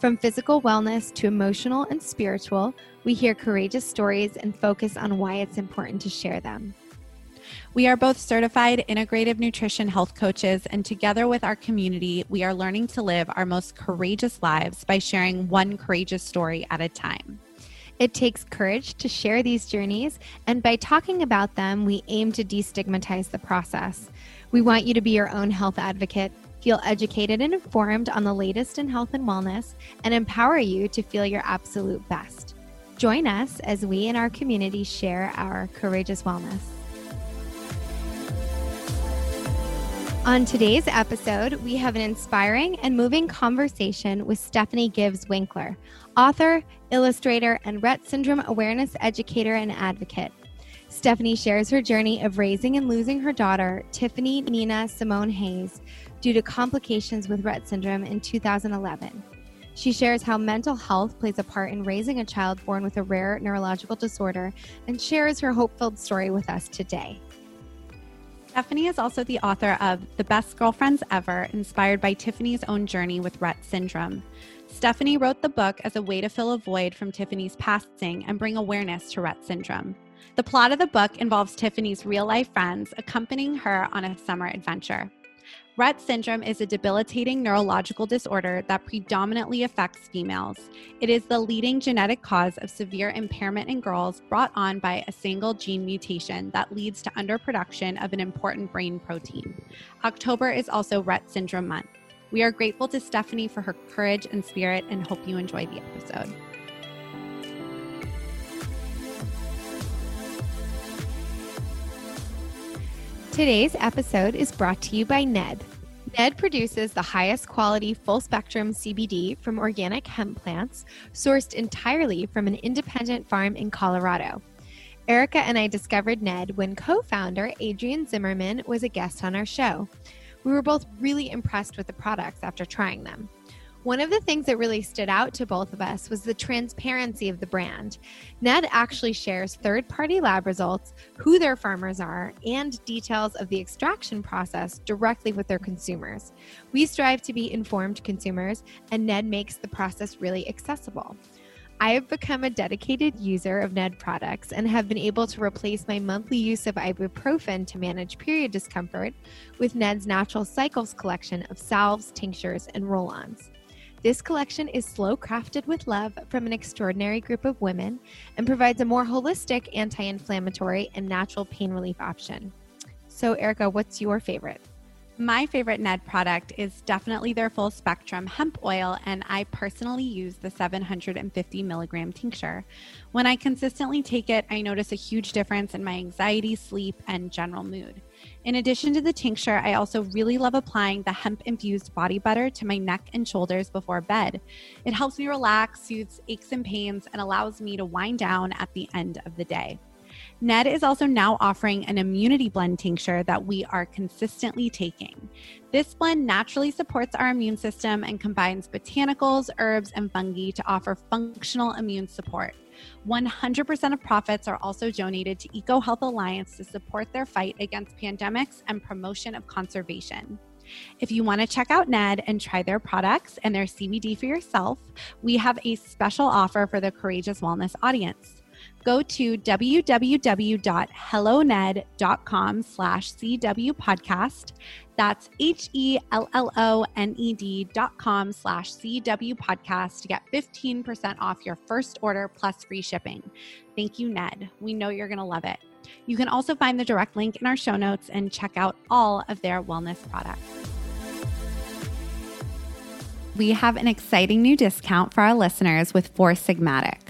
From physical wellness to emotional and spiritual, we hear courageous stories and focus on why it's important to share them. We are both certified integrative nutrition health coaches, and together with our community, we are learning to live our most courageous lives by sharing one courageous story at a time. It takes courage to share these journeys, and by talking about them, we aim to destigmatize the process. We want you to be your own health advocate, feel educated and informed on the latest in health and wellness, and empower you to feel your absolute best. Join us as we in our community share our courageous wellness. On today's episode, we have an inspiring and moving conversation with Stephanie Gibbs Winkler, author, illustrator, and Rett syndrome awareness educator and advocate. Stephanie shares her journey of raising and losing her daughter, Tiffany Nina Simone Hayes, due to complications with Rett syndrome in 2011. She shares how mental health plays a part in raising a child born with a rare neurological disorder and shares her hope filled story with us today. Stephanie is also the author of The Best Girlfriends Ever, inspired by Tiffany's own journey with Rett syndrome. Stephanie wrote the book as a way to fill a void from Tiffany's passing and bring awareness to Rett syndrome. The plot of the book involves Tiffany's real life friends accompanying her on a summer adventure. Rett syndrome is a debilitating neurological disorder that predominantly affects females. It is the leading genetic cause of severe impairment in girls brought on by a single gene mutation that leads to underproduction of an important brain protein. October is also Rett Syndrome Month. We are grateful to Stephanie for her courage and spirit and hope you enjoy the episode. Today's episode is brought to you by Ned. Ned produces the highest quality full spectrum CBD from organic hemp plants sourced entirely from an independent farm in Colorado. Erica and I discovered Ned when co founder Adrian Zimmerman was a guest on our show. We were both really impressed with the products after trying them. One of the things that really stood out to both of us was the transparency of the brand. Ned actually shares third party lab results, who their farmers are, and details of the extraction process directly with their consumers. We strive to be informed consumers, and Ned makes the process really accessible. I have become a dedicated user of Ned products and have been able to replace my monthly use of ibuprofen to manage period discomfort with Ned's Natural Cycles collection of salves, tinctures, and roll ons. This collection is slow crafted with love from an extraordinary group of women and provides a more holistic anti inflammatory and natural pain relief option. So, Erica, what's your favorite? My favorite Ned product is definitely their full spectrum hemp oil, and I personally use the 750 milligram tincture. When I consistently take it, I notice a huge difference in my anxiety, sleep, and general mood. In addition to the tincture, I also really love applying the hemp infused body butter to my neck and shoulders before bed. It helps me relax, soothes aches and pains, and allows me to wind down at the end of the day. Ned is also now offering an immunity blend tincture that we are consistently taking. This blend naturally supports our immune system and combines botanicals, herbs, and fungi to offer functional immune support. 100% of profits are also donated to EcoHealth Alliance to support their fight against pandemics and promotion of conservation. If you want to check out Ned and try their products and their CBD for yourself, we have a special offer for the Courageous Wellness audience go to www.helloned.com slash CW podcast. That's H-E-L-L-O-N-E-D dot com slash CW podcast to get 15% off your first order plus free shipping. Thank you, Ned. We know you're going to love it. You can also find the direct link in our show notes and check out all of their wellness products. We have an exciting new discount for our listeners with Four Sigmatic.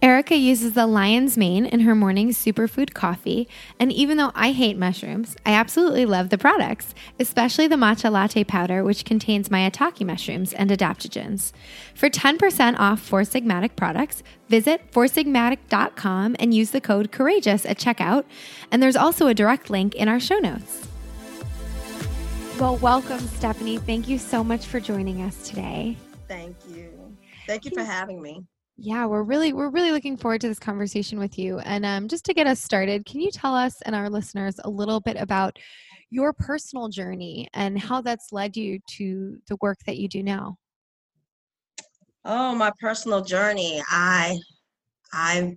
Erica uses the lion's mane in her morning superfood coffee, and even though I hate mushrooms, I absolutely love the products, especially the matcha latte powder, which contains maitake mushrooms and adaptogens. For 10% off Four Sigmatic products, visit foursigmatic.com and use the code COURAGEOUS at checkout, and there's also a direct link in our show notes. Well, welcome, Stephanie. Thank you so much for joining us today. Thank you. Thank you for having me. Yeah, we're really we're really looking forward to this conversation with you. And um, just to get us started, can you tell us and our listeners a little bit about your personal journey and how that's led you to the work that you do now? Oh, my personal journey. I I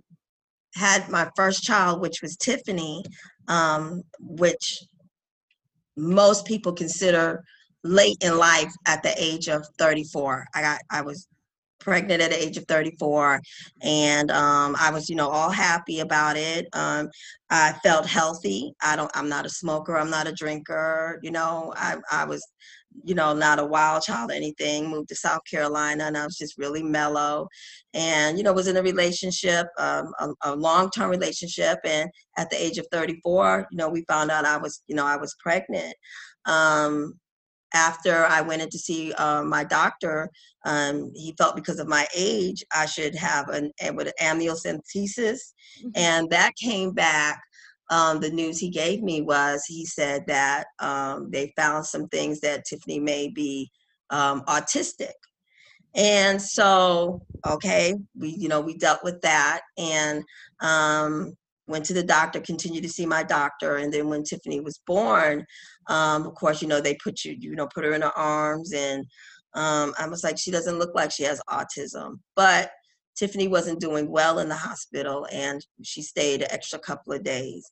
had my first child, which was Tiffany, um, which most people consider late in life at the age of 34. I got I was pregnant at the age of 34 and um, i was you know all happy about it. Um, i felt healthy. I don't i'm not a smoker i'm not a drinker you know i, I was you know not a wild child or anything moved to south carolina and i was just really mellow. And you know was in a relationship um, a, a long-term relationship and at the age of 34 you know we found out i was you know i was pregnant. Um, after I went in to see uh, my doctor, um, he felt because of my age, I should have an, with an amniocentesis. Mm-hmm. And that came back. Um, the news he gave me was he said that um, they found some things that Tiffany may be um, autistic. And so, okay, we, you know, we dealt with that. And um, went to the doctor, continued to see my doctor, and then when Tiffany was born, um, of course, you know they put you, you know, put her in her arms, and um, I was like, she doesn't look like she has autism, but Tiffany wasn't doing well in the hospital, and she stayed an extra couple of days.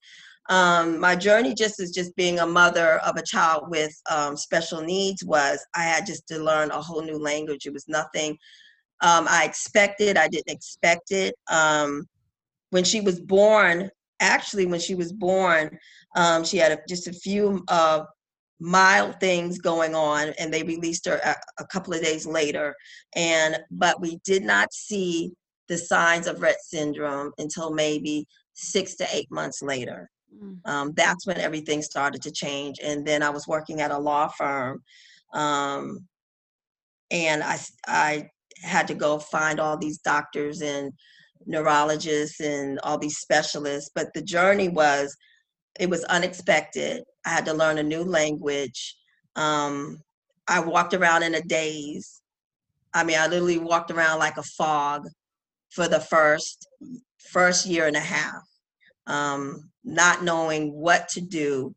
Um, my journey just as just being a mother of a child with um, special needs was I had just to learn a whole new language. It was nothing um, I expected. I didn't expect it. Um, when she was born, actually, when she was born, um, she had a, just a few uh, mild things going on, and they released her a, a, couple of days later. And but we did not see the signs of Rett syndrome until maybe six to eight months later. Mm. Um, that's when everything started to change. And then I was working at a law firm, um, and I I had to go find all these doctors and neurologists and all these specialists, but the journey was it was unexpected. I had to learn a new language. Um, I walked around in a daze. I mean, I literally walked around like a fog for the first first year and a half, um, not knowing what to do.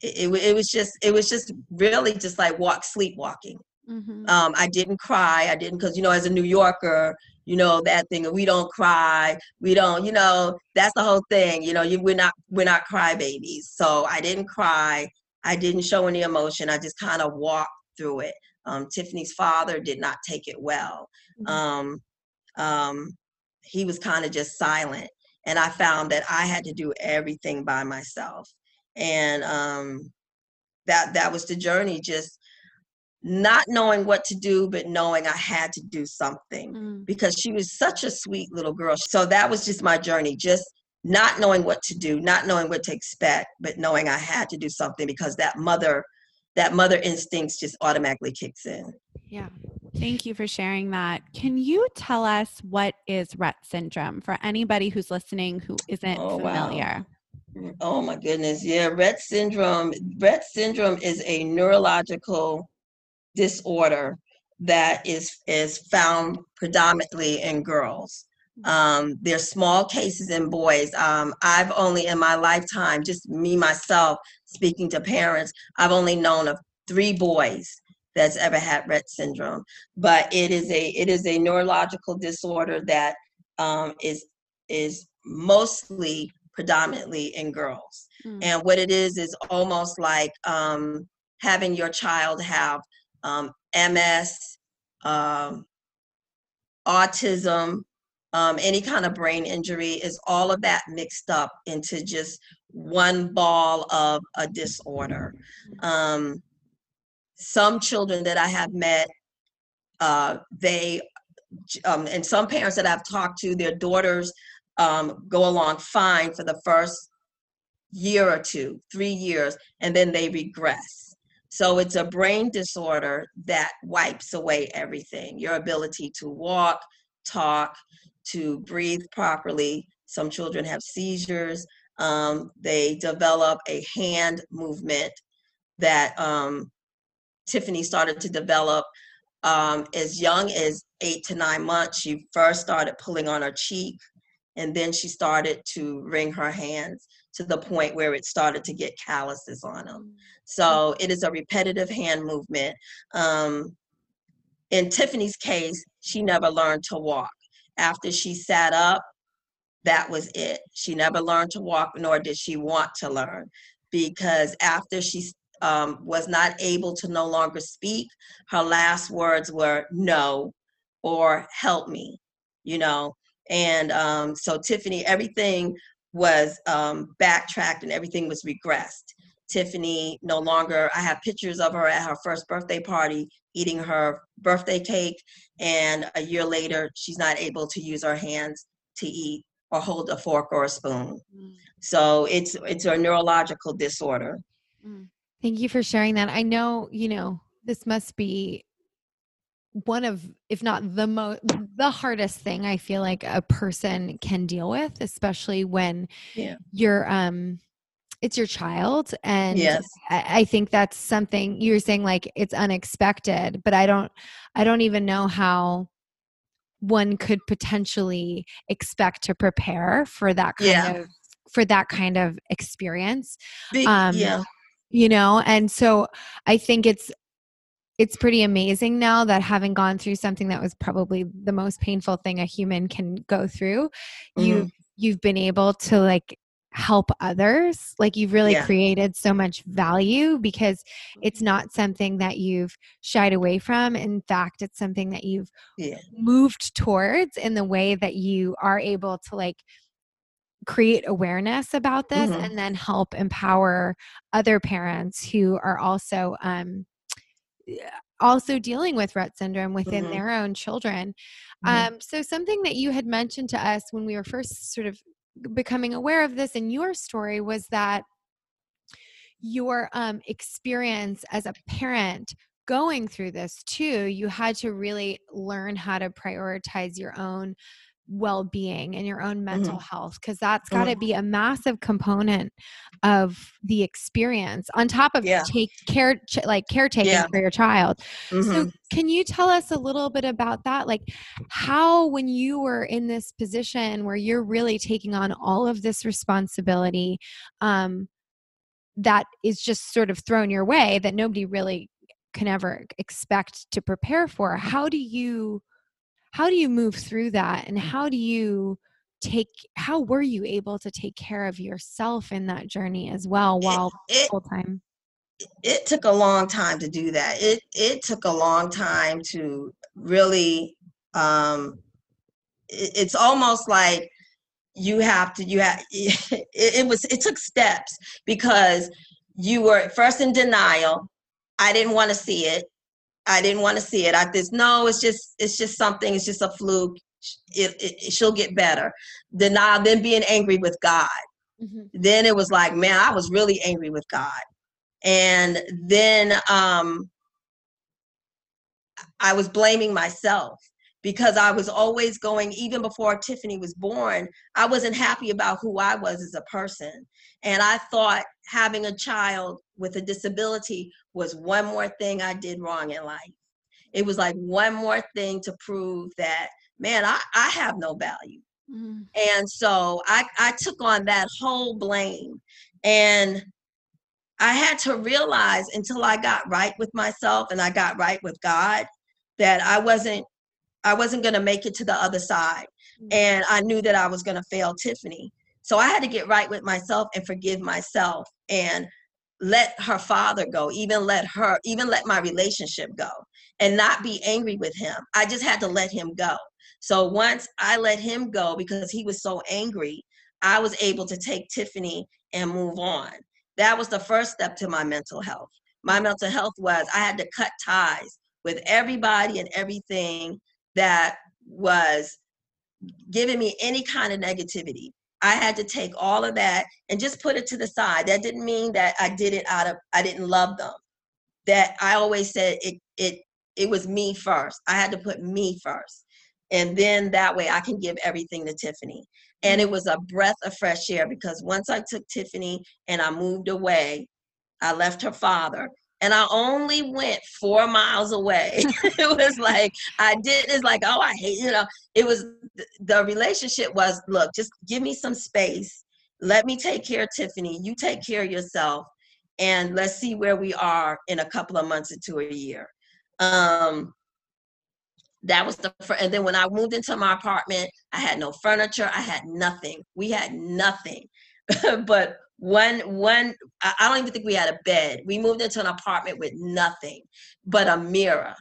It, it, it was just it was just really just like walk sleepwalking. Mm-hmm. Um, I didn't cry. I didn't because you know, as a New Yorker, you know that thing. We don't cry. We don't. You know, that's the whole thing. You know, you, we're not we're not crybabies. So I didn't cry. I didn't show any emotion. I just kind of walked through it. Um, Tiffany's father did not take it well. Mm-hmm. Um, um, he was kind of just silent, and I found that I had to do everything by myself, and um, that that was the journey. Just not knowing what to do, but knowing I had to do something mm. because she was such a sweet little girl. So that was just my journey, just not knowing what to do, not knowing what to expect, but knowing I had to do something because that mother, that mother instincts just automatically kicks in. Yeah. Thank you for sharing that. Can you tell us what is Rett syndrome for anybody who's listening who isn't oh, familiar? Wow. Oh my goodness. Yeah, Rett syndrome. Rett syndrome is a neurological disorder that is is found predominantly in girls. Um, there's small cases in boys. Um, I've only in my lifetime, just me myself speaking to parents, I've only known of three boys that's ever had Rett syndrome. But it is a it is a neurological disorder that um, is is mostly predominantly in girls. Mm. And what it is is almost like um, having your child have um, MS, um, autism, um, any kind of brain injury, is all of that mixed up into just one ball of a disorder. Um, some children that I have met, uh, they, um, and some parents that I've talked to, their daughters um, go along fine for the first year or two, three years, and then they regress. So it's a brain disorder that wipes away everything your ability to walk, talk, to breathe properly. Some children have seizures. Um, they develop a hand movement that um, Tiffany started to develop um, as young as eight to nine months. She first started pulling on her cheek, and then she started to wring her hands to the point where it started to get calluses on them. So it is a repetitive hand movement. Um, in Tiffany's case, she never learned to walk. After she sat up, that was it. She never learned to walk, nor did she want to learn, because after she um, was not able to no longer speak, her last words were no or help me, you know. And um, so Tiffany, everything was um, backtracked and everything was regressed. Tiffany no longer, I have pictures of her at her first birthday party eating her birthday cake. And a year later, she's not able to use her hands to eat or hold a fork or a spoon. Mm. So it's it's a neurological disorder. Thank you for sharing that. I know, you know, this must be one of if not the most the hardest thing I feel like a person can deal with, especially when Yeah. you're um it's your child and Yes. I, I think that's something you're saying like it's unexpected, but I don't I don't even know how one could potentially expect to prepare for that kind Yeah. of for that kind of experience Big, Um, yeah. you know and so i think it's it's pretty amazing now that having gone through something that was probably the most painful thing a human can go through Mhm. you've you've been able to like help others like you've really Yeah. created so much value because it's not something that you've shied away from in fact it's something that you've Yeah. moved towards in the way that you are able to like create awareness about this Mhm. and then help empower other parents who are also um also dealing with Rett syndrome within Mhm. their own children. Mhm. Um, so something that you had mentioned to us when we were first sort of becoming aware of this in your story was that your um, experience as a parent going through this too you had to really learn how to prioritize your own well-being and your own mental health because that's got to be a massive component of the experience on top of Yeah. take care ch- like caretaking Yeah. for your child so Mhm. can you tell us a little bit about that like how when you were in this position where you're really taking on all of this responsibility um that is just sort of thrown your way that nobody really can ever expect to prepare for how do you how do you move through that and how do you take how were you able to take care of yourself in that journey as well while it, full time it took a long time to do that. It it took a long time to really um it, it's almost like you have to you have it, it was it took steps because you were first in denial. I didn't want to see it. I didn't want to see it. I just no, it's just it's just something, it's just a fluke. It, it, she'll get better. Denial, then being angry with God. Then it was like, man, I was really angry with God and then um, I was blaming myself because I was always going, even before Tiffany was born, I wasn't happy about who I was as a person. And I thought having a child with a disability was one more thing I did wrong in life. It was like one more thing to prove that, man, I, I have no value. Mm. And so I, I took on that whole blame. And I had to realize until I got right with myself and I got right with God that I wasn't I wasn't going to make it to the other side. Mm. And I knew that I was going to fail Tiffany. So I had to get right with myself and forgive myself and let her father go, even let her, even let my relationship go and not be angry with him. I just had to let him go. So once I let him go because he was so angry, I was able to take Tiffany and move on. That was the first step to my mental health. My mental health was I had to cut ties with everybody and everything that was giving me any kind of negativity. I had to take all of that and just put it to the side. That didn't mean that I did it out of I didn't love them. That I always said it it it was me first. I had to put me first. And then that way I can give everything to Tiffany. And it was a breath of fresh air because once I took Tiffany and I moved away, I left her father and I only went four miles away. it was like I did. It's like oh, I hate you know. It was the relationship was look, just give me some space. Let me take care of Tiffany. You take care of yourself, and let's see where we are in a couple of months into a year. Um, that was the and then when I moved into my apartment, I had no furniture. I had nothing. We had nothing. but one one i don't even think we had a bed. We moved into an apartment with nothing but a mirror.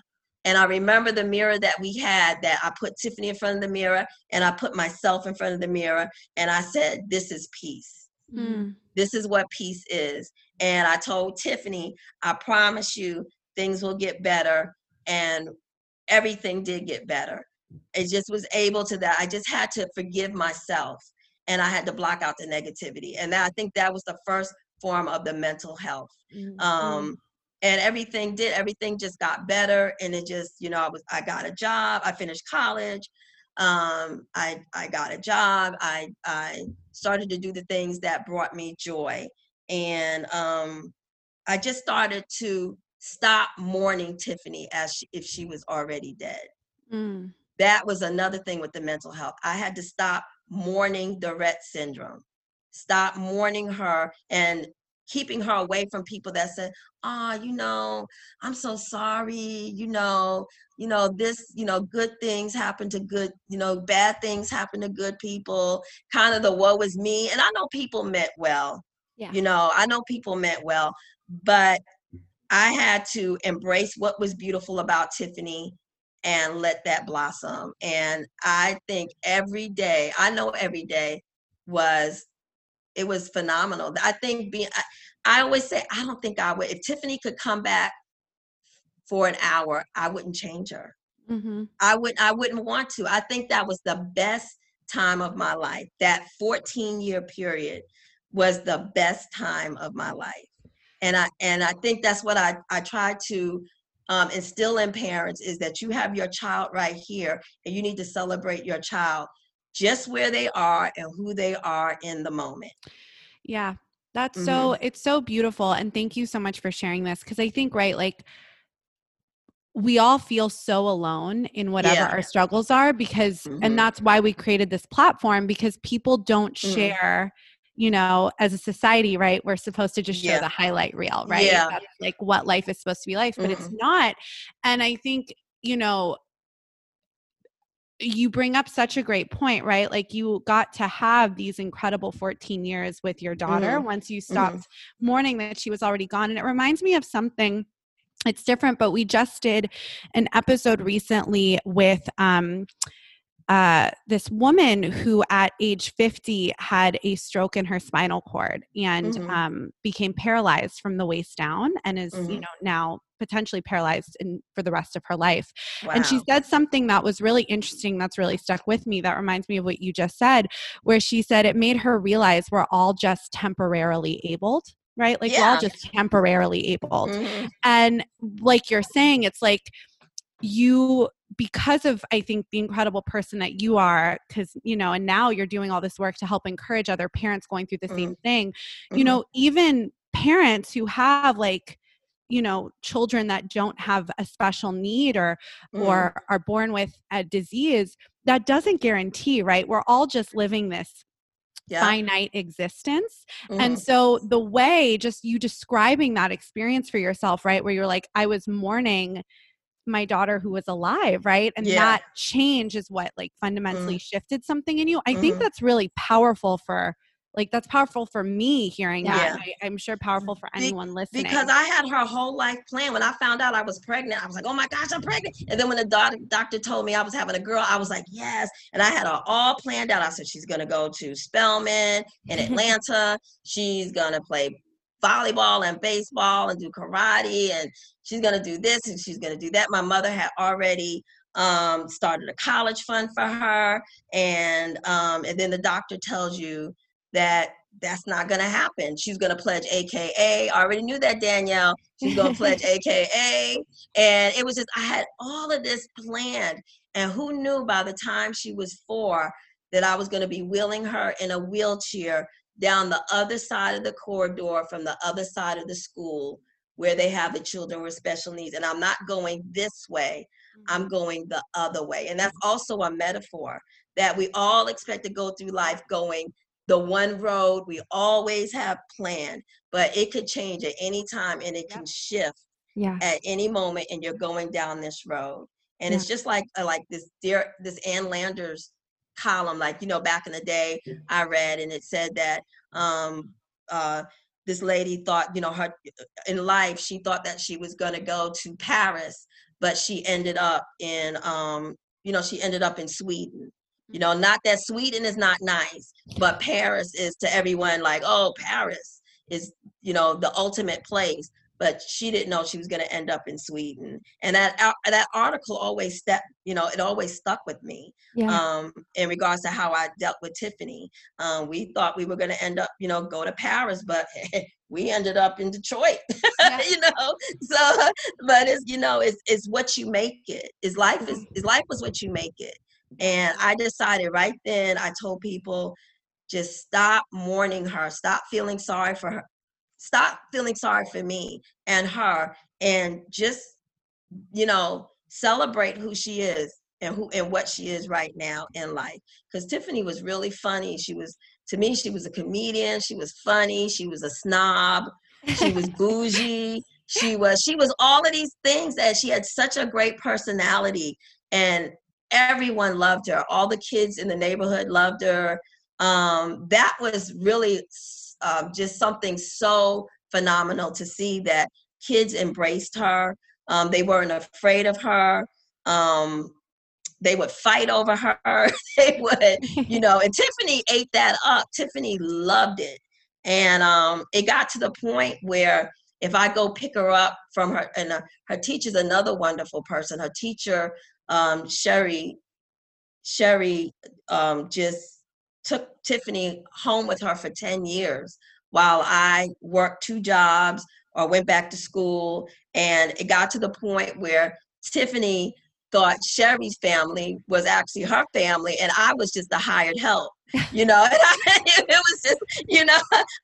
And i remember the mirror that we had that i put tiffany in front of the mirror and i put myself in front of the mirror and i said this is peace. Mm. this is what peace is. And i told tiffany i promise you things will get better and everything did get better. It just was able to that i just had to forgive myself and I had to block out the negativity. And that, I think that was the first form of the mental health. Mm-hmm. Um, and everything did everything just got better and it just you know i was i got a job i finished college um, i i got a job i i started to do the things that brought me joy and um, i just started to stop mourning tiffany as she, if she was already dead mm. that was another thing with the mental health i had to stop mourning the Rett syndrome. Stop mourning her and keeping her away from people that said, "Ah, oh, you know, I'm so sorry. You know, you know this. You know, good things happen to good. You know, bad things happen to good people. Kind of the woe is me." And I know people meant well. Yeah. You know, I know people meant well, but I had to embrace what was beautiful about Tiffany and let that blossom. And I think every day, I know every day was it was phenomenal. I think being I, I always say I don't think I would if Tiffany could come back for an hour, I wouldn't change her. Mm-hmm. I would I wouldn't want to. I think that was the best time of my life. That 14 year period was the best time of my life. And I and I think that's what I I try to um, instill in parents is that you have your child right here and you need to celebrate your child just where they are and who they are in the moment. Yeah, that's mm-hmm. so, it's so beautiful. And thank you so much for sharing this because I think, right, like, we all feel so alone in whatever yeah. our struggles are because mm-hmm. and that's why we created this platform because people don't mm-hmm. share you know, as a society, right, we're supposed to just show yeah. the highlight reel, right? Yeah. That's like what life is supposed to be like, but mm-hmm. it's not. And I think, you know, you bring up such a great point, right? Like you got to have these incredible 14 years with your daughter mm-hmm. once you stopped mm-hmm. mourning that she was already gone. And it reminds me of something it's different, but we just did an episode recently with um uh, this woman who at age 50 had a stroke in her spinal cord and mm-hmm. um, became paralyzed from the waist down and is mm-hmm. you know now potentially paralyzed in, for the rest of her life wow. and she said something that was really interesting that's really stuck with me that reminds me of what you just said where she said it made her realize we're all just temporarily abled right like yeah. we're all just temporarily abled mm-hmm. and like you're saying it's like you because of i think the incredible person that you are because you know and now you're doing all this work to help encourage other parents going through the mm-hmm. same thing mm-hmm. you know even parents who have like you know children that don't have a special need or mm. or are born with a disease that doesn't guarantee right we're all just living this yeah. finite existence. Mm. And so the way just you describing that experience for yourself, right, where you're like, I was mourning my daughter who was alive right and yeah. that change is what like fundamentally mm. shifted something in you i mm-hmm. think that's really powerful for like that's powerful for me hearing Yeah. that. I, I'm sure powerful for Be- anyone listening. because I had her whole life plan. When I found out I was pregnant, I was like, "Oh my gosh, I'm pregnant!" And then when the doc- doctor told me I was having a girl, I was like, "Yes!" And I had her all planned out. I said, "She's gonna go to Spelman in Atlanta. She's gonna play volleyball and baseball and do karate, and she's gonna do this and she's gonna do that." My mother had already um, started a college fund for her, and um, and then the doctor tells you that that's not going to happen. She's going to pledge AKA. I already knew that, Danielle. She's going to pledge AKA. And it was just, I had all of this planned. And who knew by the time she was four that I was going to be wheeling her in a wheelchair down the other side of the corridor from the other side of the school where they have the children with special needs. And I'm not going this way, I'm going the other way. And that's also a metaphor that we all expect to go through life going the one road we always have planned, but it could change at any time and it can shift Yeah. at any moment and you're going down this road. And it's just like uh, like this dear this Ann Landers column, like you know, back in the day I read and it said that um uh this lady thought, you know, her in life, she thought that she was gonna go to Paris, but she ended up in um, you know, she ended up in Sweden. You know, not that Sweden is not nice, but Paris is to everyone like, oh, Paris is, you know, the ultimate place. But she didn't know she was going to end up in Sweden. And that ar- that article always stepped, you know, it always stuck with me Yeah. um, in regards to how I dealt with Tiffany. Um, we thought we were going to end up, you know, go to Paris, but we ended up in Detroit. Yeah. you know, so but it's you know, it's it's what you make it. Is life is is life was what you make it. And I decided right then. I told people, just stop mourning her. Stop feeling sorry for her. Stop feeling sorry for me and her, and just you know celebrate who she is and who and what she is right now in life. Because tiffany was really funny. She was to me she was a comedian. She was funny. She was a snob. She was bougie. She was she was all of these things that she had such a great personality and everyone loved her. All the kids in the neighborhood loved her. Um, that was really um, just something so phenomenal to see that kids embraced her. Um, they weren't afraid of her. Um, they would fight over her. They would you know and tiffany ate that up. Tiffany loved it. And um, it got to the point where if i go pick her up from her and uh, her teacher's another wonderful person. Her teacher um, sherry sherry um, just took tiffany home with her for 10 years while i worked two jobs or went back to school and it got to the point where tiffany thought Sherry's family was actually her family, and I was just the hired help. You know, I, it was just, you know,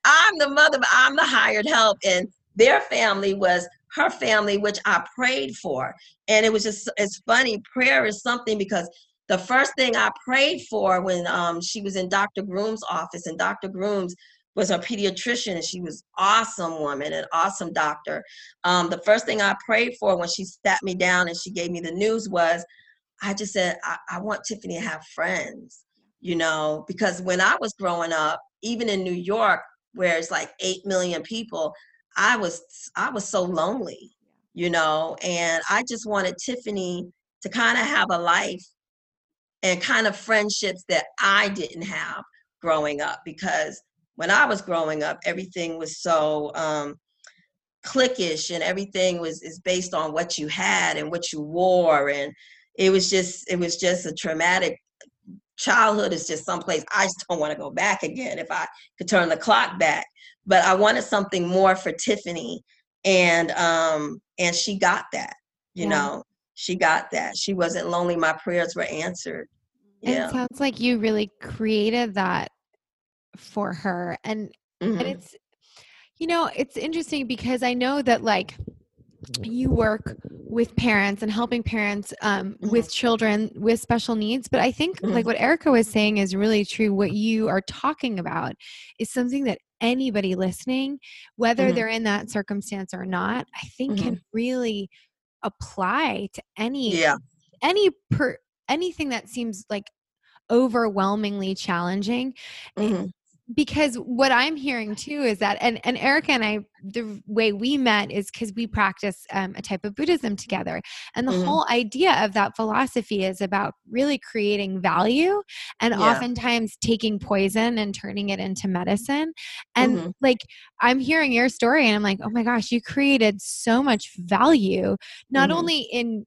I'm the mother, but I'm the hired help, and their family was her family, which I prayed for. And it was just, it's funny. Prayer is something because the first thing I prayed for when um, she was in Dr. Groom's office, and Dr. Groom's was her pediatrician and she was awesome woman an awesome doctor um, the first thing i prayed for when she sat me down and she gave me the news was i just said I, I want tiffany to have friends you know because when i was growing up even in new york where it's like 8 million people i was i was so lonely you know and i just wanted tiffany to kind of have a life and kind of friendships that i didn't have growing up because when I was growing up, everything was so um, cliquish and everything was is based on what you had and what you wore, and it was just it was just a traumatic childhood. Is just someplace I just don't want to go back again if I could turn the clock back. But I wanted something more for Tiffany, and um, and she got that. You Yeah. know, she got that. She wasn't lonely. My prayers were answered. Yeah. it sounds like you really created that for her. And Mhm. and it's you know, it's interesting because I know that like you work with parents and helping parents um, Mhm. with children with special needs but i think Mhm. like what erica was saying is really true what you are talking about is something that anybody listening whether Mhm. they're in that circumstance or not i think can really apply to any Yeah. any per anything that seems like overwhelmingly challenging Mhm. Because what I'm hearing too is that, and, and Erica and I, the way we met is because we practice um, a type of Buddhism together. And the mm-hmm. whole idea of that philosophy is about really creating value and yeah. oftentimes taking poison and turning it into medicine. And mm-hmm. like, I'm hearing your story and I'm like, oh my gosh, you created so much value, not mm-hmm. only in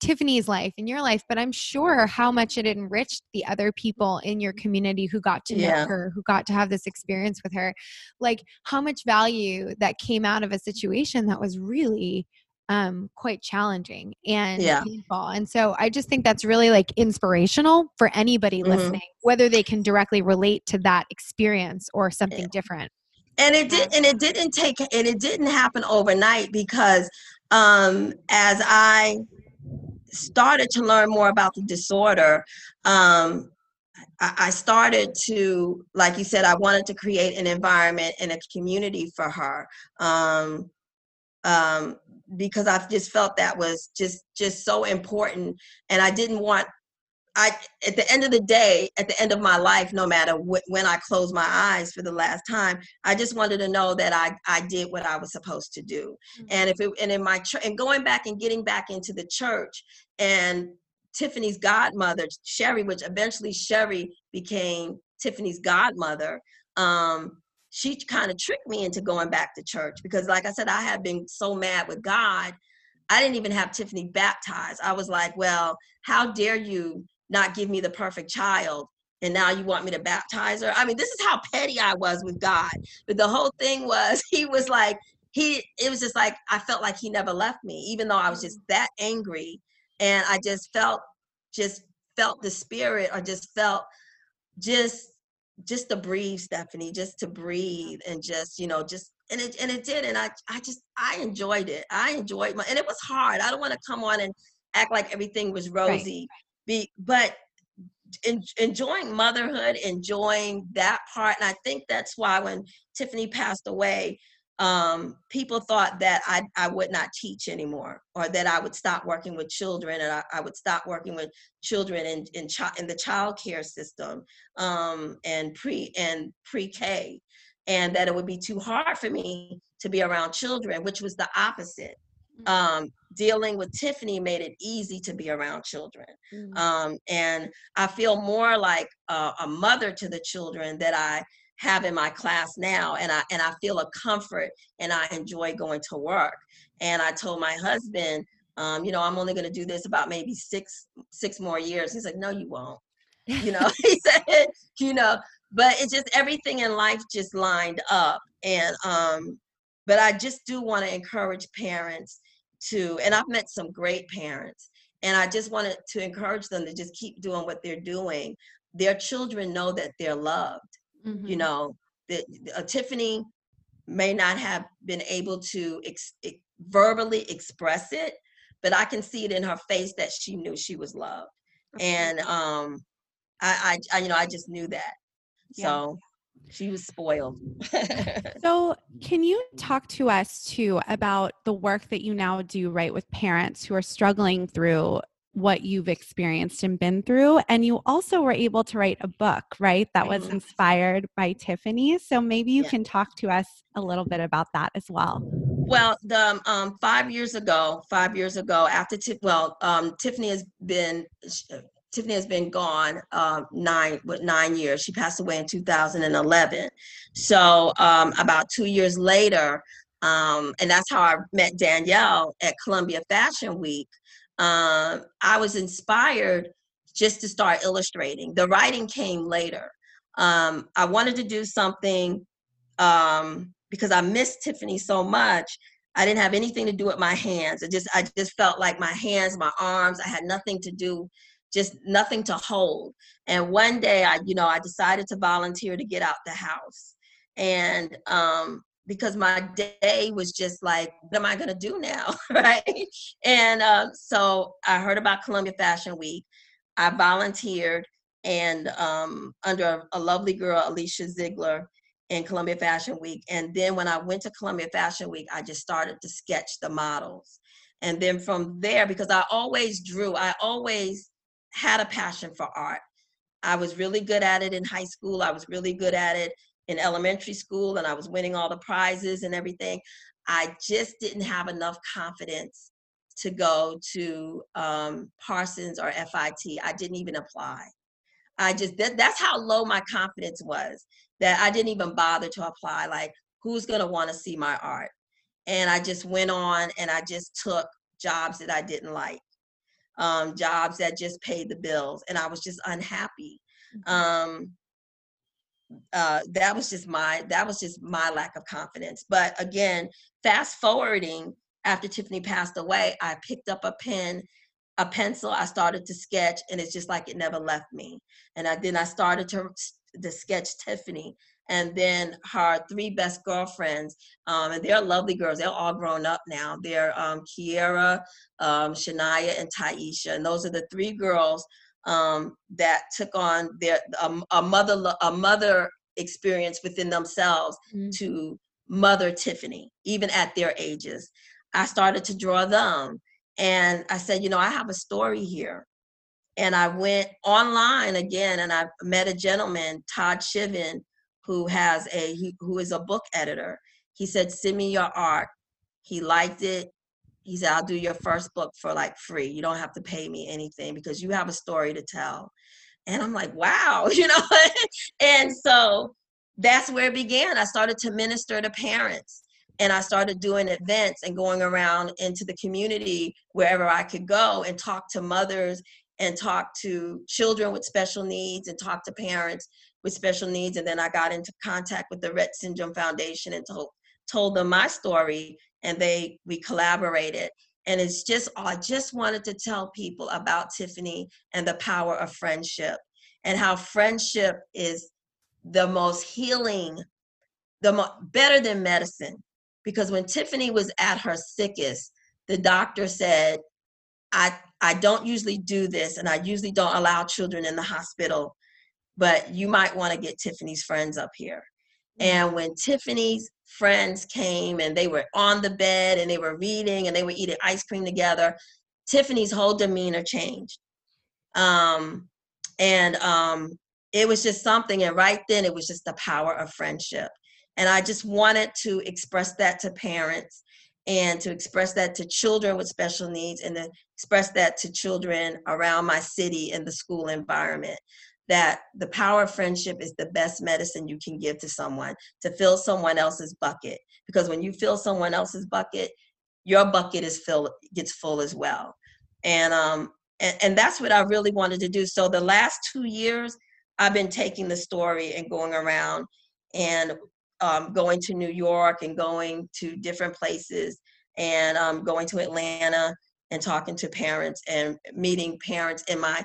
Tiffany's life in your life, but I'm sure how much it enriched the other people in your community who got to yeah. know her, who got to have this experience with her. Like how much value that came out of a situation that was really um quite challenging and yeah. painful. And so I just think that's really like inspirational for anybody mm-hmm. listening, whether they can directly relate to that experience or something yeah. different. And it did and it didn't take and it didn't happen overnight because um as I started to learn more about the disorder, um, I, started to, like you said, I wanted to create an environment and a community for her. Um, um, because I just felt that was just just so important, and I didn't want I at the end of the day, at the end of my life, no matter wh- when I close my eyes for the last time, I just wanted to know that I I did what I was supposed to do. Mm-hmm. And if it and in my and going back and getting back into the church and Tiffany's godmother, Sherry, which eventually Sherry became Tiffany's godmother. Um, she kind of tricked me into going back to church because, like I said, I had been so mad with God. I didn't even have Tiffany baptized. I was like, well, how dare you not give me the perfect child and now you want me to baptize her? I mean this is how petty i was with god but the whole thing was he was like he it was just like i felt like he never left me even though i was just mm. that angry and i just felt just felt the spirit or just felt just just to breathe stephanie just to breathe and just you know just and it and it did and i i just i enjoyed it. I enjoyed my and it was hard. I don't want to come on and act like everything was rosy right be but in, enjoying motherhood enjoying that part and i think that's why when tiffany passed away um, people thought that I, I would not teach anymore or that I would stop working with children and I, I would stop working with children in, in, in the child care system um, and pre and pre-K and that it would be too hard for me to be around children, which was the opposite. Mm-hmm. Um, dealing with Tiffany made it easy to be around children. Mm-hmm. Um, and I feel more like a, a mother to the children that I have in my class now and I and I feel a comfort and I enjoy going to work. And I told my husband, um, you know, I'm only gonna do this about maybe six six more years. He's like, no, you won't. You know, he said, you know, but it's just everything in life just lined up. And um, but I just do want to encourage parents to, and I've met some great parents, and I just wanted to encourage them to just keep doing what they're doing. Their children know that they're loved. Mm-hmm. You know, that uh, Tiffany may not have been able to ex- verbally express it, but I can see it in her face that she knew she was loved. And um, I, I, I, you know, I just knew that. Yeah. So she was spoiled. so, can you talk to us too about the work that you now do, right, with parents who are struggling through what you've experienced and been through? And you also were able to write a book, right, that was inspired by Tiffany. So, maybe you yeah. can talk to us a little bit about that as well. Well, the um, five years ago, five years ago, after Tiff, well, um, Tiffany has been Tiffany has been gone uh, nine with nine years. She passed away in 2011. So um, about two years later, um, and that's how I met Danielle at Columbia Fashion Week. Um, I was inspired just to start illustrating. The writing came later. Um, I wanted to do something um, because I missed Tiffany so much. I didn't have anything to do with my hands. It just I just felt like my hands, my arms, I had nothing to do just nothing to hold. And one day I, you know, I decided to volunteer to get out the house. And um, because my day was just like, what am I gonna do now? right. And uh, so I heard about Columbia Fashion Week. I volunteered and um, under a lovely girl, Alicia Ziegler, in Columbia Fashion Week. And then when I went to Columbia Fashion Week, I just started to sketch the models. And then from there, because I always drew, I always had a passion for art. I was really good at it in high school. I was really good at it in elementary school and I was winning all the prizes and everything. I just didn't have enough confidence to go to um, Parsons or FIT. I didn't even apply. I just that, that's how low my confidence was that I didn't even bother to apply. Like, who's gonna want to see my art? And I just went on and I just took jobs that I didn't like, um, jobs that just paid the bills, and I was just unhappy. Mm-hmm. Um, uh, that was just my that was just my lack of confidence. But again, fast forwarding after Tiffany passed away, I picked up a pen, a pencil. I started to sketch, and it's just like it never left me. And I, then I started to to sketch Tiffany, and then her three best girlfriends, um, and they're lovely girls. They're all grown up now. They're um, Kiera, um, Shania, and Taisha, and those are the three girls um, that took on their um, a mother a mother experience within themselves mm-hmm. to mother Tiffany, even at their ages. I started to draw them, and I said, you know, I have a story here. And I went online again, and I met a gentleman, Todd Shiven, who has a he, who is a book editor. He said, "Send me your art." He liked it he said, I'll do your first book for like free. You don't have to pay me anything because you have a story to tell. And I'm like, wow, you know? and so that's where it began. I started to minister to parents and I started doing events and going around into the community wherever I could go and talk to mothers and talk to children with special needs and talk to parents with special needs. And then I got into contact with the Rett Syndrome Foundation and told told them my story and they we collaborated and it's just i just wanted to tell people about tiffany and the power of friendship and how friendship is the most healing the mo- better than medicine because when tiffany was at her sickest the doctor said i i don't usually do this and i usually don't allow children in the hospital but you might want to get tiffany's friends up here mm-hmm. and when tiffany's friends came and they were on the bed and they were reading and they were eating ice cream together, Tiffany's whole demeanor changed. Um, and um, it was just something. And right then, it was just the power of friendship. And I just wanted to express that to parents and to express that to children with special needs and to express that to children around my city in the school environment that the power of friendship is the best medicine you can give to someone to fill someone else's bucket. Because when you fill someone else's bucket your bucket is filled gets full as well. And um and, and that's what i really wanted to do. So the last two years i've been taking the story and going around and um, going to new york and going to different places and um, going to atlanta and talking to parents and meeting parents in my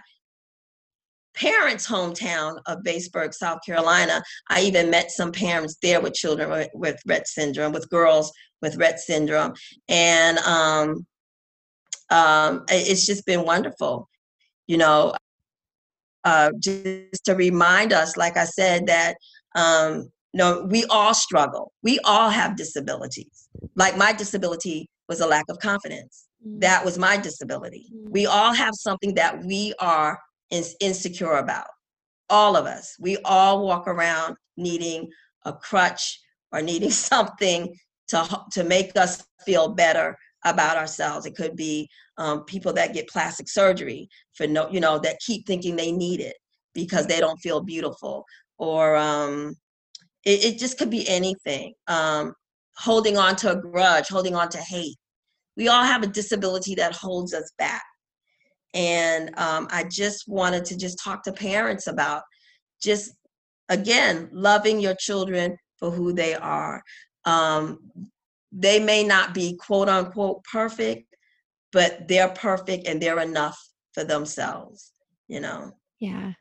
parents' hometown of Batesburg, South Carolina. I even met some parents there with children with, Rett syndrome, with girls with Rett syndrome. And um, um, it's just been wonderful, you know, uh, just to remind us, like I said, that um, no, we all struggle. We all have disabilities. Like my disability was a lack of confidence. Mm. That was my disability. We mm. all have something that we are is insecure about. All of us. We all walk around needing a crutch or needing something to, to make us feel better about ourselves. It could be um, people that get plastic surgery for no, you know, that keep thinking they need it because they don't feel beautiful, or um, it, it, just could be anything. Um, holding on to a grudge, holding on to hate. We all have a disability that holds us back. And um, I just wanted to just talk to parents about just, again, loving your children for who they are. Um, they may not be quote unquote perfect, but they're perfect and they're enough for themselves, you know? Yeah.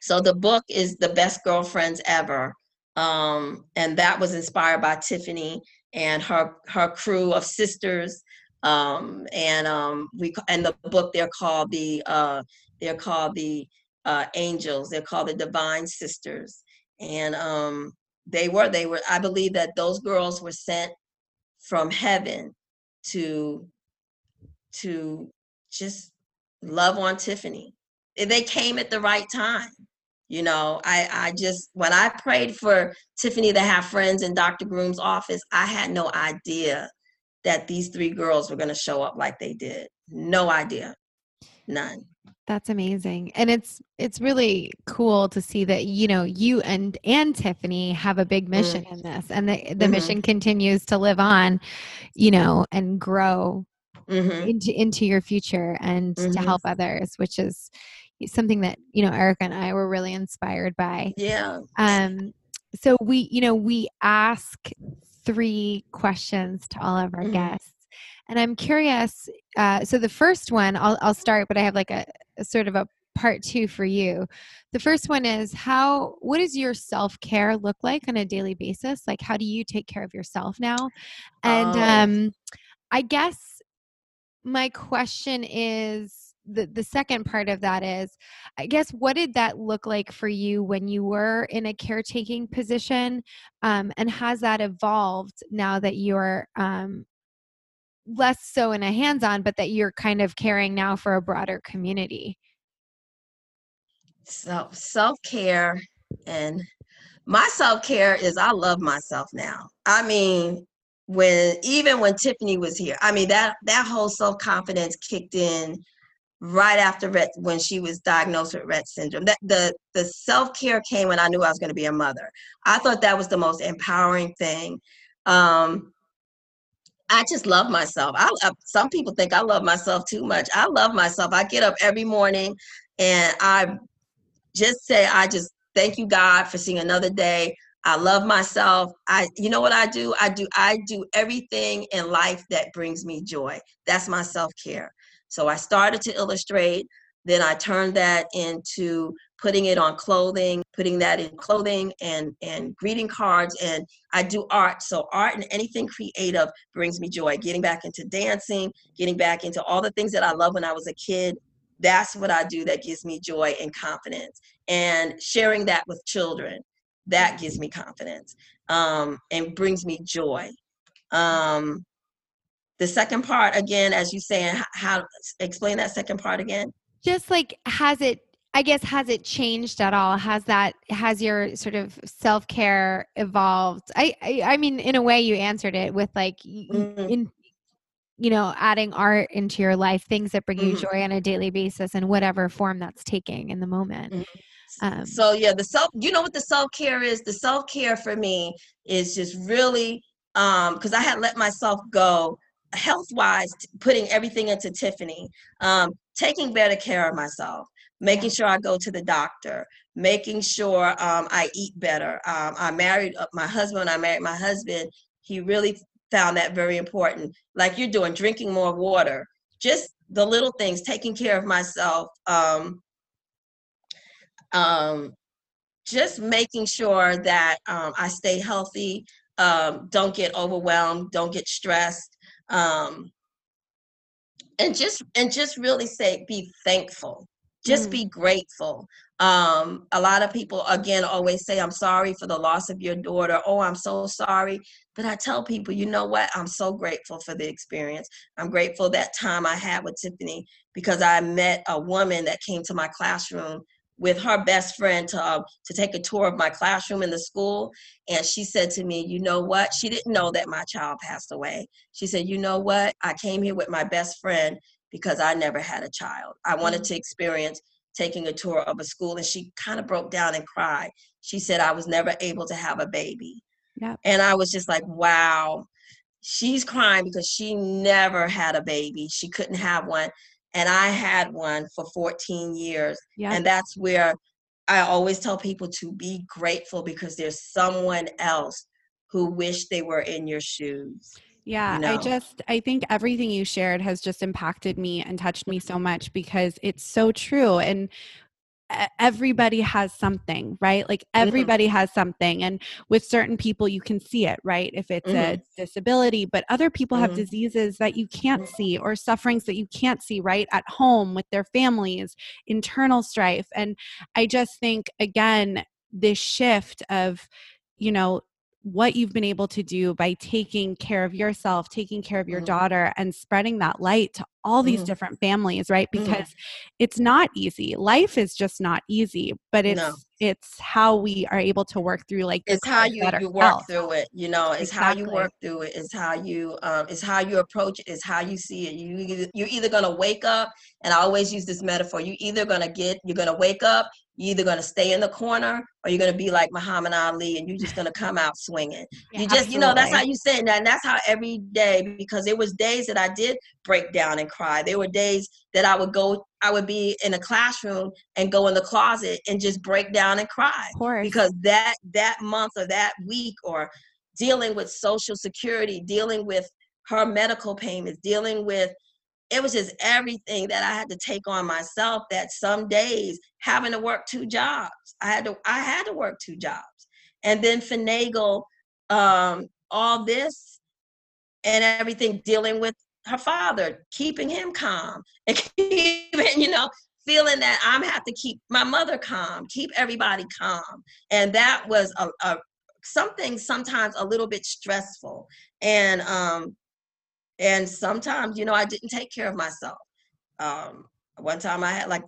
So the book is The Best Girlfriends Ever. Um, and that was inspired by Tiffany and her her crew of sisters um, and um, we and the book they're called the uh, they're called the uh, angels. They're called the divine sisters, and um, they were they were. I believe that those girls were sent from heaven to to just love on Tiffany. They came at the right time. You know, I, I just, when I prayed for Tiffany to have friends in Dr. Groom's office, I had no idea that these three girls were going to show up like they did. No idea. None. That's amazing. And it's it's really cool to see that you know you and and Tiffany have a big mission mm. in this and the the mm-hmm. mission continues to live on, you know, and grow mm-hmm. into into your future and mm-hmm. to help others, which is something that, you know, Erica and I were really inspired by. Yeah. Um so we, you know, we ask three questions to all of our mm-hmm. guests. And I'm curious. Uh, so the first one, I'll, I'll start, but I have like a, a sort of a part two for you. The first one is how, what does your self care look like on a daily basis? Like, how do you take care of yourself now? And oh. um, I guess my question is the the second part of that is i guess what did that look like for you when you were in a caretaking position? Um, and has that evolved now that you're um, less so in a hands-on but that you're kind of caring now for a broader community? So self-care and my self-care is i love myself now. I mean when even when tiffany was here i mean that that whole self-confidence kicked in right after Rett, when she was diagnosed with Rett syndrome. That the the self care came when I knew I was going to be a mother. I thought that was the most empowering thing. Um, I just love myself. I, I some people think I love myself too much. I love myself. I get up every morning and I just say I just thank you God for seeing another day. I love myself. I you know what I do? I do I do everything in life that brings me joy. That's my self-care. So I started to illustrate, then I turned that into putting it on clothing, putting that in clothing and and greeting cards and I do art. So art and anything creative brings me joy. Getting back into dancing, getting back into all the things that I love when I was a kid. That's what I do that gives me joy and confidence. And sharing that with children, that gives me confidence um, and brings me joy. Um, the second part again as you saying how explain that second part again just like has it i guess has it changed at all has that has your sort of self-care evolved i i, I mean in a way you answered it with like mm-hmm. in you know adding art into your life things that bring mm-hmm. you joy on a daily basis in whatever form that's taking in the moment mm-hmm. um, so yeah the self you know what the self-care is the self-care for me is just really um because i had let myself go health wise, putting everything into Tiffany, um, taking better care of myself, making sure I go to the doctor, making sure um, I eat better. Um, I married uh, my husband. I married my husband. He really found that very important. Like you're doing, drinking more water, just the little things, taking care of myself. Um, um, just making sure that um, I stay healthy, um, don't get overwhelmed, don't get stressed, um, and just and just really say be thankful. Just mm. be grateful. Um, a lot of people again always say i'm sorry for the loss of your daughter. Oh i'm so sorry. But i tell people you know what? I'm so grateful for the experience. I'm grateful that time i had with tiffany because i met a woman that came to my classroom with her best friend to uh, to take a tour of my classroom in the school and she said to me you know what? She didn't know that my child passed away. She said you know what? I came here with my best friend because i never had a child. I wanted to experience taking a tour of a school and she kind of broke down and cried. She said i was never able to have a baby. Yeah. and i was just like wow. She's crying because she never had a baby. She couldn't have one and I had one for 14 years. Yeah. And that's where I always tell people to be grateful because there's someone else who wish they were in your shoes. Yeah, know? I just I think everything you shared has just impacted me and touched me so mm-hmm. much because it's so true and everybody has something, right? Like mm-hmm. everybody mm-hmm. has something. And with certain people, you can see it, right? If it's mm-hmm. a disability, but other people mm-hmm. have diseases that you can't see or sufferings that you can't see, right? At home with their families, internal strife. And I just think, again, this shift of, you know, what you've been able to do by taking care of yourself, taking care of your mm-hmm. daughter, and spreading that light to all these Mhm. different families, right? Mhm. Because it's not easy. Life is just not easy, but it's No. It's how we are able to work through like it's how you, you work dealt. through it you know it's how you work through it it's how you um it's how you approach it it's how you see it you you're either going to wake up and i always use this metaphor you either going to get you're going to wake up you're either going to stay in the corner or you're going to be like muhammad ali and you're just going to come out swinging. Yeah, you just you know that's how you say it and that's how every day because there was days that i did break down and cry there were days that i would go i would be in a classroom and go in the closet and just break down and cry because that that month or that week or dealing with social security dealing with her medical payments dealing with it was just everything that i had to take on myself that some days having to work two jobs. I had to i had to work two jobs. And then finagle um all this and everything dealing with her father keeping him calm and keeping you know feeling that i'm have to keep my mother calm keep everybody calm. And that was a, a something sometimes a little bit stressful. And um and sometimes you know i didn't take care of myself. Um one time i had like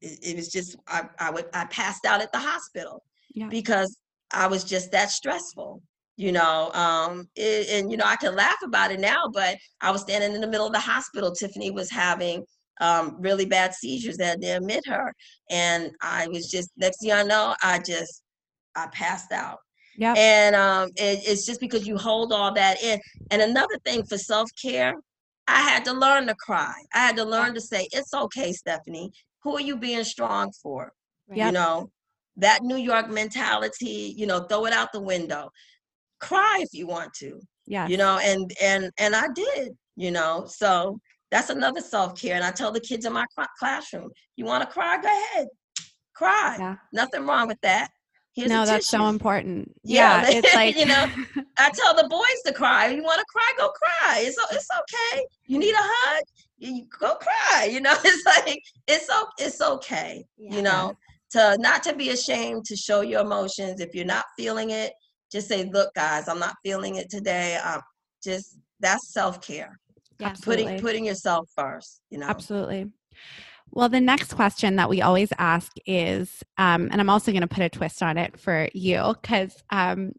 it, it was just I, I would i passed out at the hospital Yeah. because i was just that stressful you know um it, and you know i can laugh about it now but i was standing in the middle of the hospital tiffany was having um really bad seizures that they admit her and i was just next thing i know i just i passed out Yep. and um, it, it's just because you hold all that in. And another thing for self care, I had to learn to cry. I had to learn to say, "It's okay, Stephanie. Who are you being strong for?" You know, that New York mentality. You know, throw it out the window. Cry if you want to. yeah You know, and and and I did. You know, so that's another self care. And I tell the kids in my cla- classroom, "You want to cry? Go ahead, cry. Yeah. Nothing wrong with that." Here's no, that's so important. Yeah, Yeah. It's like you know, I tell the boys to cry. You want to cry? Go cry. It's it's okay. You need a hug? You go cry. You know, it's like it's it's okay. Yeah. You know, to not to be ashamed to show your emotions. If you're not feeling it, just say, "Look, guys, I'm not feeling it today." Um, just that's self care. Yeah. Putting putting yourself first. You know. Absolutely. Well, the next question that we always ask is, um, and I'm also going to put a twist on it for you because um,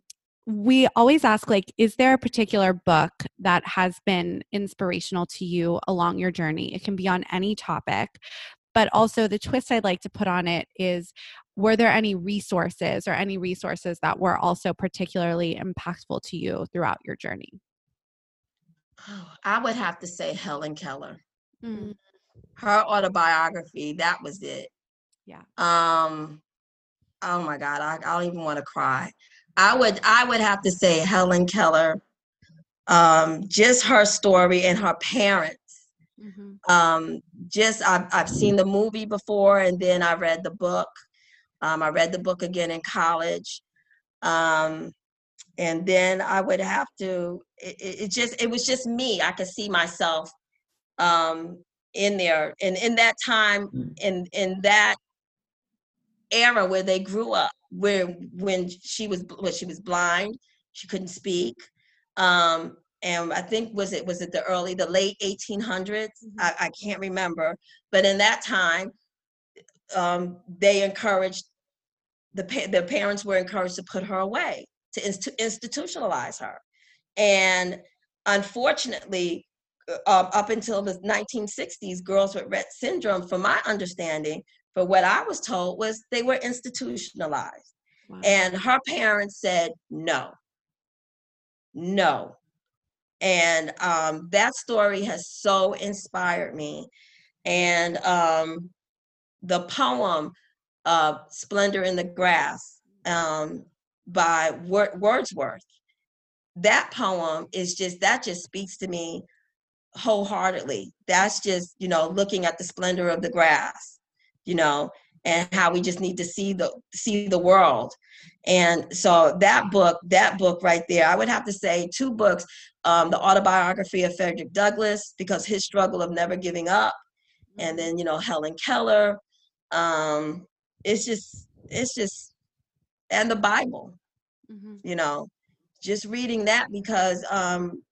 we always ask, like, is there a particular book that has been inspirational to you along your journey? It can be on any topic, but also the twist I'd like to put on it is, were there any resources or any resources that were also particularly impactful to you throughout your journey? Oh, I would have to say Helen Keller. Mm. her autobiography that was it Yeah. um oh my god i, I don't even want to cry i would i would have to say helen keller um just her story and her parents Mhm. um just I've, I've seen the movie before and then i read the book um i read the book again in college um and then i would have to it, it it just it was just me. I could see myself um in there and in that time in in that era where they grew up where when she was when she was blind she couldn't speak um and i think was it was it the early the late 1800s I, I can't remember but in that time um they encouraged the pa- the parents were encouraged to put her away to inst- institutionalize her. And unfortunately uh, up until the 1960s girls with rett syndrome from my understanding for what i was told was they were institutionalized. Wow. and her parents said no. No. And um, that story has so inspired me. And um, the poem uh, splendor in the grass um, by Wor- wordsworth. That poem is just that just speaks to me wholeheartedly. That's just you know looking at the splendor of the grass you know and how we just need to see the see the world. And so that book that book right there i would have to say two books um, the autobiography of frederick douglass because his struggle of never giving up and then you know helen keller um, it's just it's just and the bible Mhm. you know just reading that because um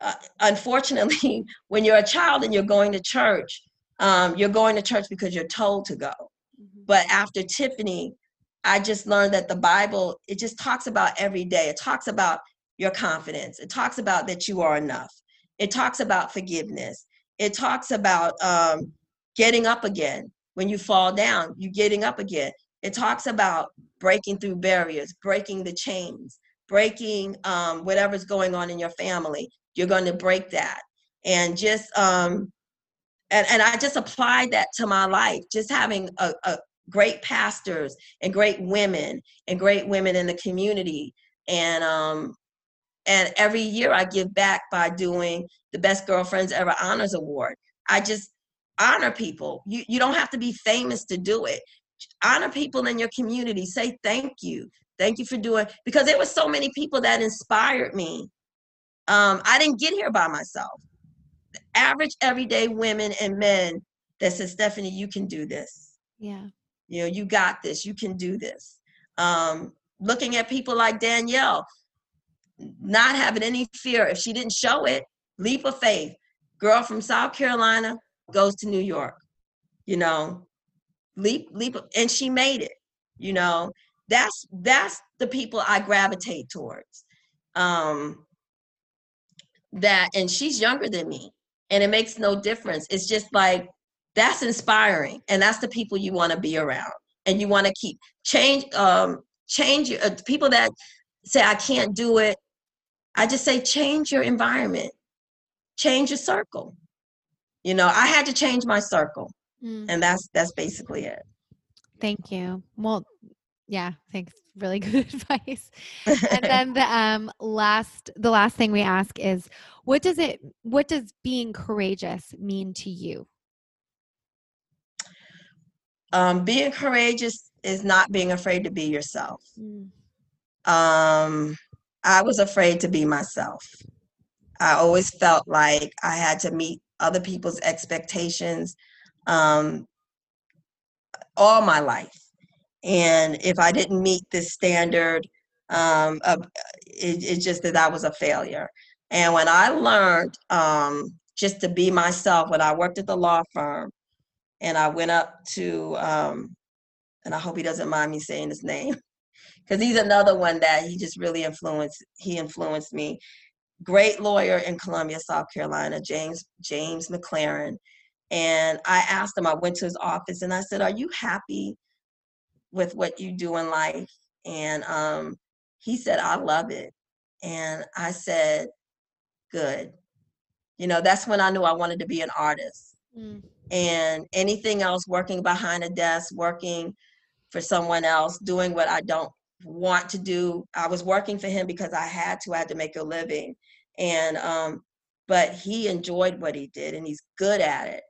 uh, unfortunately, when you're a child and you're going to church, um, you're going to church because you're told to go. Mm-hmm. But after Tiffany, I just learned that the Bible, it just talks about every day. It talks about your confidence. It talks about that you are enough. It talks about forgiveness. It talks about um, getting up again. When you fall down, you getting up again. It talks about breaking through barriers, breaking the chains, breaking um, whatever's going on in your family. You're going to break that. And just, um, and, and I just applied that to my life, just having a, a great pastors and great women and great women in the community. And um, and every year I give back by doing the Best Girlfriends Ever Honors Award. I just honor people. You, you don't have to be famous to do it. Honor people in your community. Say thank you. Thank you for doing, because there were so many people that inspired me. Um, I didn't get here by myself. Average everyday women and men that said, Stephanie, you can do this. Yeah. You know, you got this, you can do this. Um, looking at people like Danielle, not having any fear. If she didn't show it, leap of faith. Girl from South Carolina goes to New York, you know, leap, leap, and she made it, you know. That's that's the people I gravitate towards. Um that and she's younger than me and it makes no difference. It's just like that's inspiring and that's the people you want to be around and you want to keep change um change uh, people that say I can't do it I just say change your environment, change your circle. You know, I had to change my circle, mm. and that's that's basically it. Thank you. Well, yeah, thanks. Really good advice. and then the um last the last thing we ask is what does it what does being courageous mean to you? Um, being courageous is not being afraid to be yourself. Mm. Um, I was afraid to be myself. I always felt like I had to meet other people's expectations um, all my life. And if I didn't meet this standard, um, it, it's just that I was a failure. And when I learned um, just to be myself, when I worked at the law firm, and I went up to, um, and I hope he doesn't mind me saying his name, because he's another one that he just really influenced. He influenced me. Great lawyer in Columbia, South Carolina, James James McLaren. And I asked him. I went to his office and I said, "Are you happy with what you do in life?" And um, he said, "I love it." And I said, "Good." You know, that's when I knew I wanted to be an artist. Mm. And anything else, working behind a desk, working for someone else, doing what I don't want to do. I was working for him because I had to. I had to make a living, and um, but he enjoyed what he did, and he's good at it,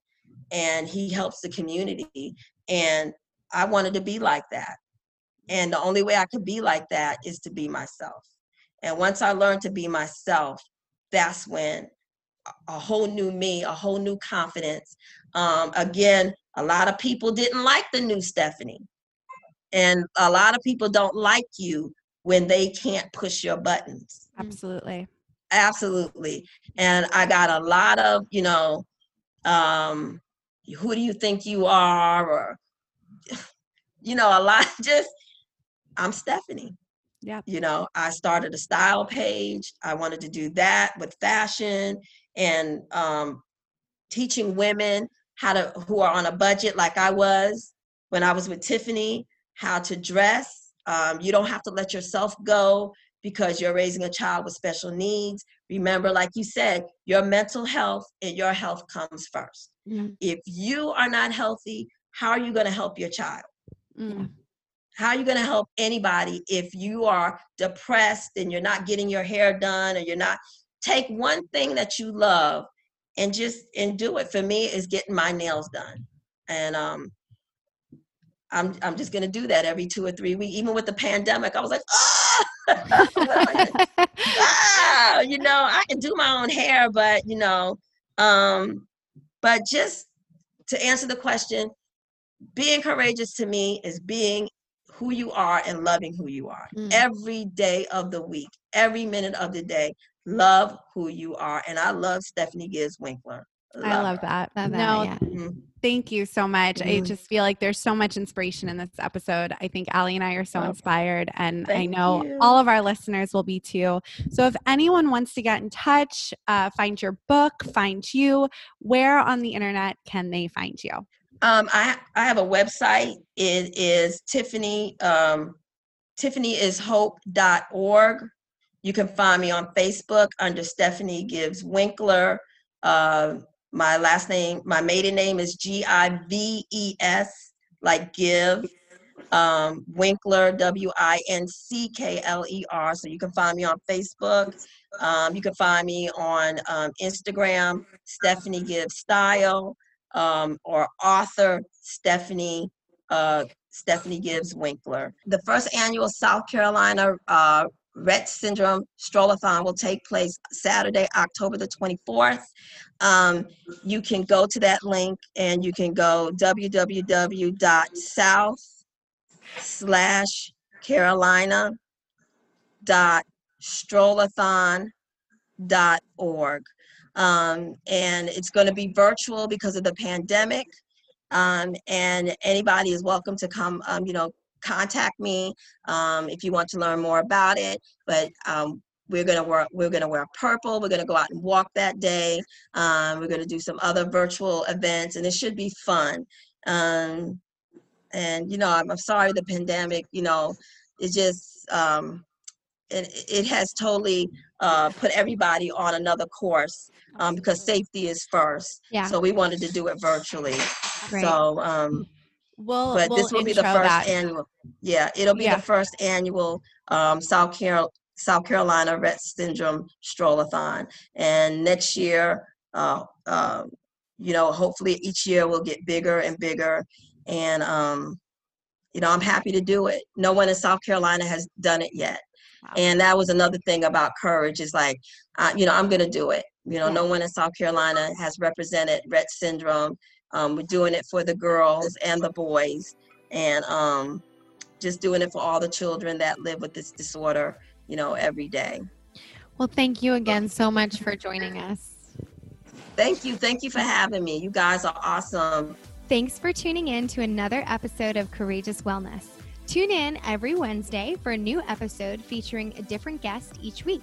and he helps the community. And I wanted to be like that, and the only way I could be like that is to be myself. And once I learned to be myself, that's when a whole new me, a whole new confidence. Um, again, a lot of people didn't like the new Stephanie and a lot of people don't like you when they can't push your buttons. Absolutely. Absolutely. And I got a lot of, you know, um, who do you think you are? Or, you know, a lot just, I'm Stephanie. Yeah. You know, I started a style page. I wanted to do that with fashion and um, teaching women how to, who are on a budget like I was when I was with Tiffany, how to dress. Um, you don't have to let yourself go because you're raising a child with special needs. Remember, like you said, your mental health and your health comes 1st mm-hmm. If you are not healthy, how are you going to help your child? Mm-hmm. How are you going to help anybody if you are depressed and you're not getting your hair done or you're not? Take one thing that you love and just and do it. For me, is getting my nails done. And um, I'm I'm just gonna do that every two or three weeks. Even with the pandemic, I was like, ah! ah, you know, I can do my own hair, but you know, um, but just to answer the question, being courageous to me is being who you are and loving who you are mm. every day of the week, every minute of the day. love who you are. And I love Stephanie Gives Winckler. I love her. that. Love that, no, yeah. Mhm. thank you so much. I Mhm. just feel like there's so much inspiration in this episode. I think Allie and I are so inspired, and I know you. all of our listeners will be too. So, if anyone wants to get in touch, uh, find your book, find you, where on the internet can they find you? Um, I I have a website. It is Tiffany. Um, TiffanyIsHope.org. You can find me on Facebook under Stephanie Gives Winckler. Uh, my last name, my maiden name is G I V E S, like give. Um, Winckler, W I N C K L E R. So you can find me on Facebook. Um, you can find me on um, Instagram, Stephanie Gives Style um, or author Stephanie uh, Stephanie Gives Winckler. The first annual South Carolina uh, Rett Syndrome Strollathon will take place Saturday, October the 24th. Um, you can go to that link and you can go www.south slash Carolina dot strollathon dot org. Um, and it's going to be virtual because of the pandemic. Um, and anybody is welcome to come, um, you know, contact me um, if you want to learn more about it. But um, we're gonna wear we're gonna wear purple. We're gonna go out and walk that day. Um, we're gonna do some other virtual events, and it should be fun. Um, and you know, I'm, I'm sorry the pandemic. You know, it just um, it, it has totally uh, put everybody on another course um, because safety is first. Yeah. So we wanted to do it virtually. Great. So, um, We'll, but we'll this will be the first that. annual. Yeah, it'll be Yeah. the first annual um, South Carol South Carolina Rett Syndrome Strollathon, and next year, uh, uh, you know, hopefully each year will get bigger and bigger, and um, you know, I'm happy to do it. No one in South Carolina has done it yet. Wow. And that was another thing about courage is like, uh, you know, I'm going to do it. You know, Yeah. no one in South Carolina has represented Rett syndrome. Um, we're doing it for the girls and the boys, and um, just doing it for all the children that live with this disorder, you know, every day. Well, thank you again so much for joining us. Thank you. Thank you for having me. You guys are awesome. Thanks for tuning in to another episode of Courageous Wellness. Tune in every Wednesday for a new episode featuring a different guest each week.